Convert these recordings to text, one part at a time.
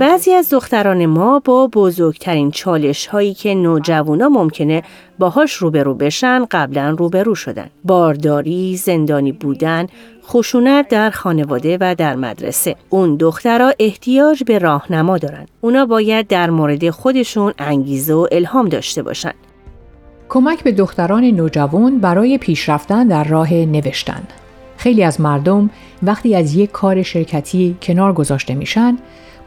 بعضی از دختران ما با بزرگترین چالش هایی که نوجوانا ممکنه باهاش روبرو بشن قبلا روبرو شدن. بارداری، زندانی بودن، خشونت در خانواده و در مدرسه. اون دخترها احتیاج به راهنما دارن. اونا باید در مورد خودشون انگیزه و الهام داشته باشن. کمک به دختران نوجوان برای پیشرفتن در راه نوشتن خیلی از مردم وقتی از یک کار شرکتی کنار گذاشته میشن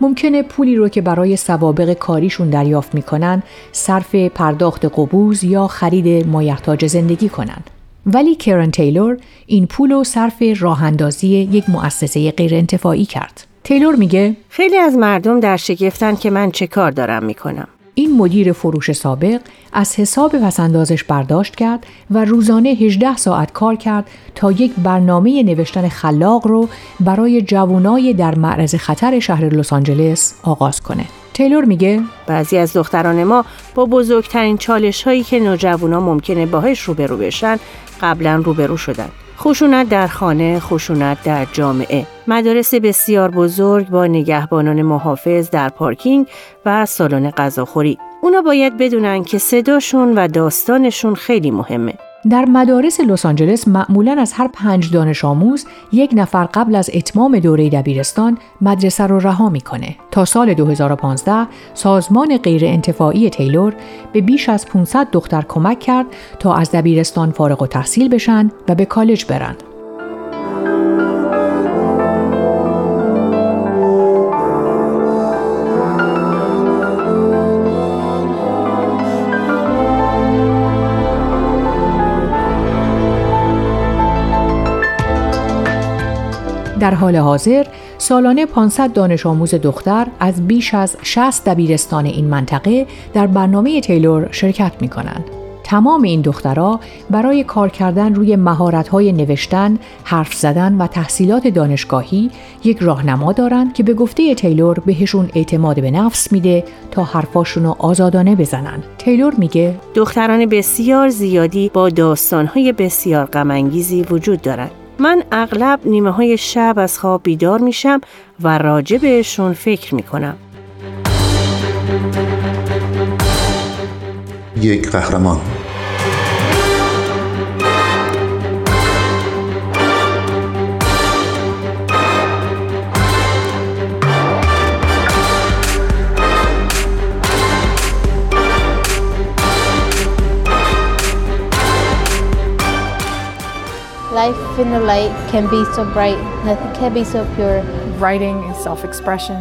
ممکنه پولی رو که برای سوابق کاریشون دریافت می‌کنن صرف پرداخت قبوز یا خرید مایحتاج زندگی کنن. ولی کرن تیلور این پول رو صرف راه اندازی یک مؤسسه غیرانتفاعی کرد. تیلور میگه خیلی از مردم در شگفتن که من چه کار دارم می‌کنم. این مدیر فروش سابق از حساب پسندازش برداشت کرد و روزانه 18 ساعت کار کرد تا یک برنامه نوشتن خلاق رو برای جوانای در معرض خطر شهر لس آنجلس آغاز کنه. تیلور میگه بعضی از دختران ما با بزرگترین چالش هایی که نوجوانا ممکنه باهاش روبرو بشن قبلا روبرو شدن. خشونت در خانه، خشونت در جامعه. مدارس بسیار بزرگ با نگهبانان محافظ در پارکینگ و سالن غذاخوری. اونا باید بدونن که صداشون و داستانشون خیلی مهمه. در مدارس لس آنجلس معمولا از هر پنج دانش آموز یک نفر قبل از اتمام دوره دبیرستان مدرسه رو رها می‌کنه. تا سال 2015 سازمان غیر انتفاعی تیلور به بیش از 500 دختر کمک کرد تا از دبیرستان فارغ و تحصیل بشن و به کالج برن. در حال حاضر سالانه 500 دانش آموز دختر از بیش از 60 دبیرستان این منطقه در برنامه تیلور شرکت می کنند. تمام این دخترها برای کار کردن روی مهارت‌های نوشتن، حرف زدن و تحصیلات دانشگاهی یک راهنما دارند که به گفته تیلور بهشون اعتماد به نفس میده تا حرفاشون رو آزادانه بزنن. تیلور میگه دختران بسیار زیادی با داستانهای بسیار غمانگیزی وجود دارند. من اغلب نیمه های شب از خواب بیدار میشم و راجع بهشون فکر می‌کنم. یک قهرمان In the light can be so bright, nothing can be so pure. Writing and self-expression.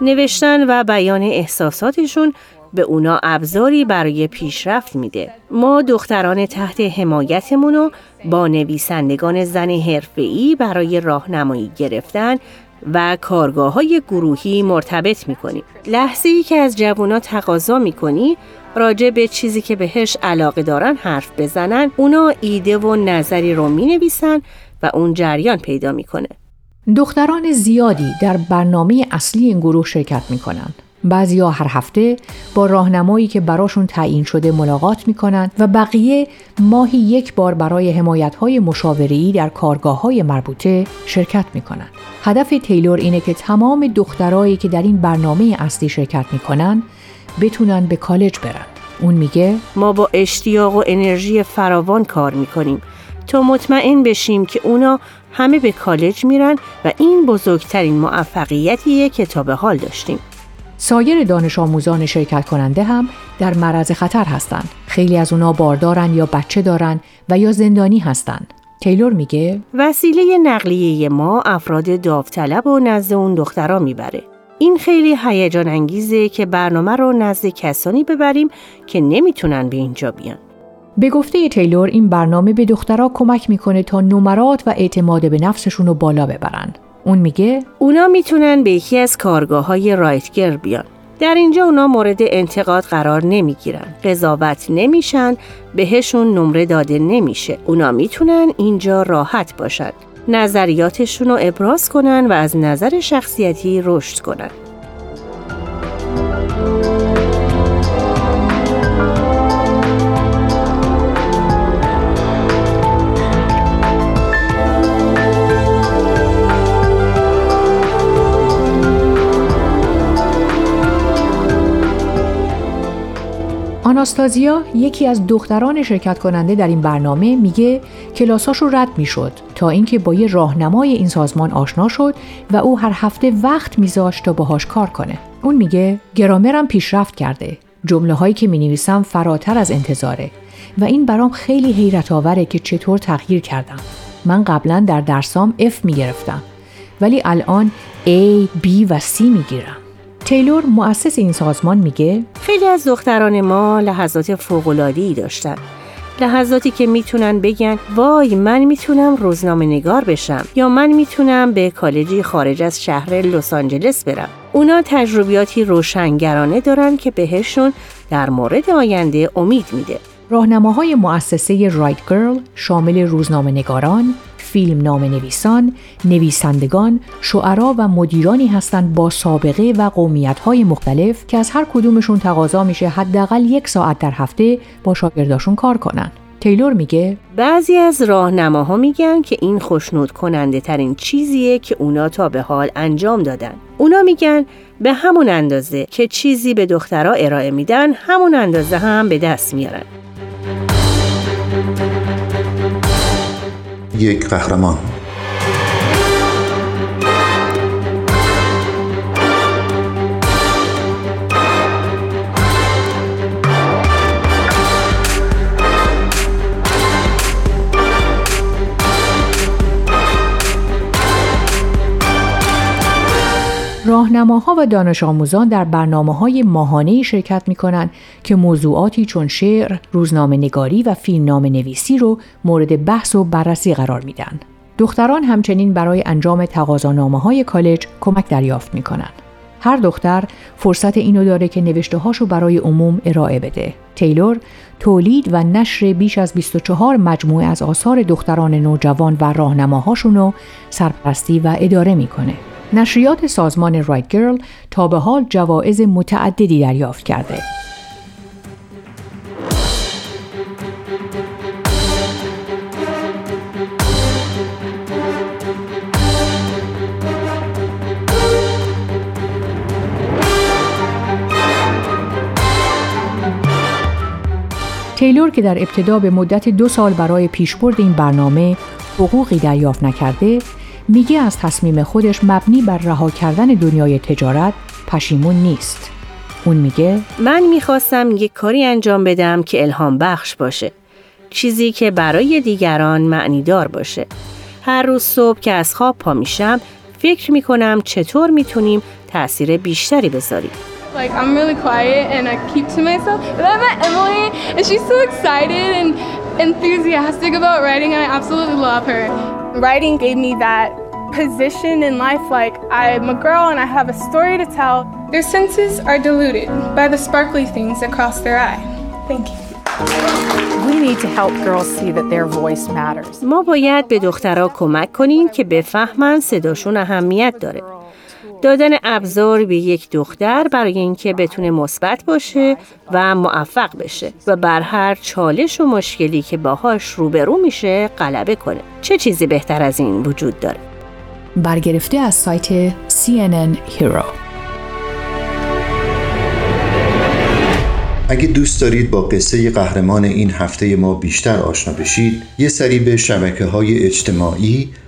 نوشتن و بیان احساساتشون به اونا ابزاری برای پیشرفت میده. ما دختران تحت حمایتمون رو با نویسندگان زن حرفه‌ای برای راهنمایی گرفتن و کارگاه های گروهی مرتبط می‌کنیم. لحظه ای که از جوونا تقاضا می‌کنی راجع به چیزی که بهش علاقه دارن حرف بزنن اونا ایده و نظری رو می نویسن و اون جریان پیدا می‌کنه. دختران زیادی در برنامه اصلی این گروه شرکت می‌کنن. بعضیا هر هفته با راهنمایی که براشون تعیین شده ملاقات می‌کنن و بقیه ماهی یک بار برای حمایت های مشاوری در کارگاه های مربوطه شرکت می‌کنن. هدف تیلور اینه که تمام دخترایی که در این برنامه اصلی شرکت می‌کنن بتونن به کالج برن. اون میگه ما با اشتیاق و انرژی فراوان کار می‌کنیم تا مطمئن بشیم که اونا همه به کالج میرن و این بزرگترین موفقیتیه که تا به حال داشتیم. سایر دانش آموزان شرکت کننده هم در معرض خطر هستند. خیلی از اونا باردارن یا بچه دارن و یا زندانی هستند. تیلور میگه وسیله نقلیه ما افراد داوطلب و نزد اون دخترا می‌بره. این خیلی هیجان انگیزه که برنامه رو نزد کسانی ببریم که نمی‌تونن به اینجا بیان. به گفته تیلور این برنامه به دخترها کمک می‌کنه تا نمرات و اعتماد به نفسشون رو بالا ببرن. اون میگه اونا می‌تونن به یکی از کارگاه های رایتگر بیان. در اینجا اونا مورد انتقاد قرار نمی‌گیرن. قضاوت نمیشن بهشون نمره داده نمیشه. اونا می‌تونن اینجا راحت باشن. نظریاتشون رو ابراز کنن و از نظر شخصیتی رشد کنن. آناستازیا یکی از دختران شرکت کننده در این برنامه میگه کلاساش رو رد می‌شد تا اینکه با یه راهنمای این سازمان آشنا شد و او هر هفته وقت میذاشت تا باهاش کار کنه. اون میگه گرامرم پیشرفت کرده. جمله هایی که می نویسم فراتر از انتظاره و این برام خیلی حیرت آوره که چطور تغییر کردم. من قبلا در درسام F می گرفتم ولی الان A, B و C می گیرم. تیلور مؤسس این سازمان میگه خیلی از دختران ما لحظات فوق‌العاده‌ای داشتن. لحظاتی که می‌تونن بگن وای من می‌تونم روزنامه نگار بشم یا من می‌تونم به کالجی خارج از شهر لس آنجلس برم. اونا تجربیاتی روشنگرانه دارن که بهشون در مورد آینده امید میده. راهنماهای مؤسسه رایت گرل شامل روزنامه نگاران، فیلم نام نویسان، نویسندگان، شعرا و مدیرانی هستند با سابقه و قومیت‌های مختلف که از هر کدومشون تقاضا میشه حداقل یک ساعت در هفته با شاگرداشون کار کنن. تیلور میگه بعضی از راهنماها میگن که این خوشنود کننده ترین چیزیه که اونا تا به حال انجام دادن. اونا میگن به همون اندازه که چیزی به دخترها ارائه میدن همون اندازه هم به دست میارن. یک قهرمان. راهنماها و دانش آموزان در برنامه های ماهانه شرکت می کنند که موضوعاتی چون شعر، روزنامه نگاری و فیلمنامه نویسی رو مورد بحث و بررسی قرار میدن. دختران همچنین برای انجام تقاضانامه های کالج کمک دریافت می کنند. هر دختر فرصت اینو داره که نوشته هاشو برای عموم ارائه بده. تیلور تولید و نشر بیش از 24 مجموعه از آثار دختران نوجوان و راهنماهاشون سرپرستی و اداره می‌کنه. نشریات سازمان رایت گرل تا به حال جوایز متعددی دریافت کرده. تیلور که در ابتدا به مدت دو سال برای پیشبرد این برنامه حقوقی دریافت نکرده میگه از تصمیم خودش مبنی بر رها کردن دنیای تجارت پشیمون نیست. اون میگه من می‌خواستم یک کاری انجام بدم که الهام بخش باشه. چیزی که برای دیگران معنیدار باشه. هر روز صبح که از خواب پا میشم فکر می‌کنم چطور می‌تونیم تاثیر بیشتری بذاریم. Like I'm really quiet and I keep to myself. But I met Emily and she's so excited and enthusiastic about writing and I absolutely love her. Writing gave me that position in life like I'm a girl and I have a story to tell. Their senses are diluted by the sparkly things that cross their eye. Thank you. We need to help girls see that their voice matters. ما باید به دخترها کمک کنیم که بفهمن صداشون اهمیت داره. دادن ابزار به یک دختر برای اینکه بتونه مثبت باشه و موفق بشه و بر هر چالش و مشکلی که باهاش روبرو میشه غلبه کنه. چه چیزی بهتر از این وجود داره؟ برگرفته از سایت CNN Hero. اگه دوست دارید با قصه قهرمان این هفته ما بیشتر آشنا بشید یه سری به شبکه های اجتماعی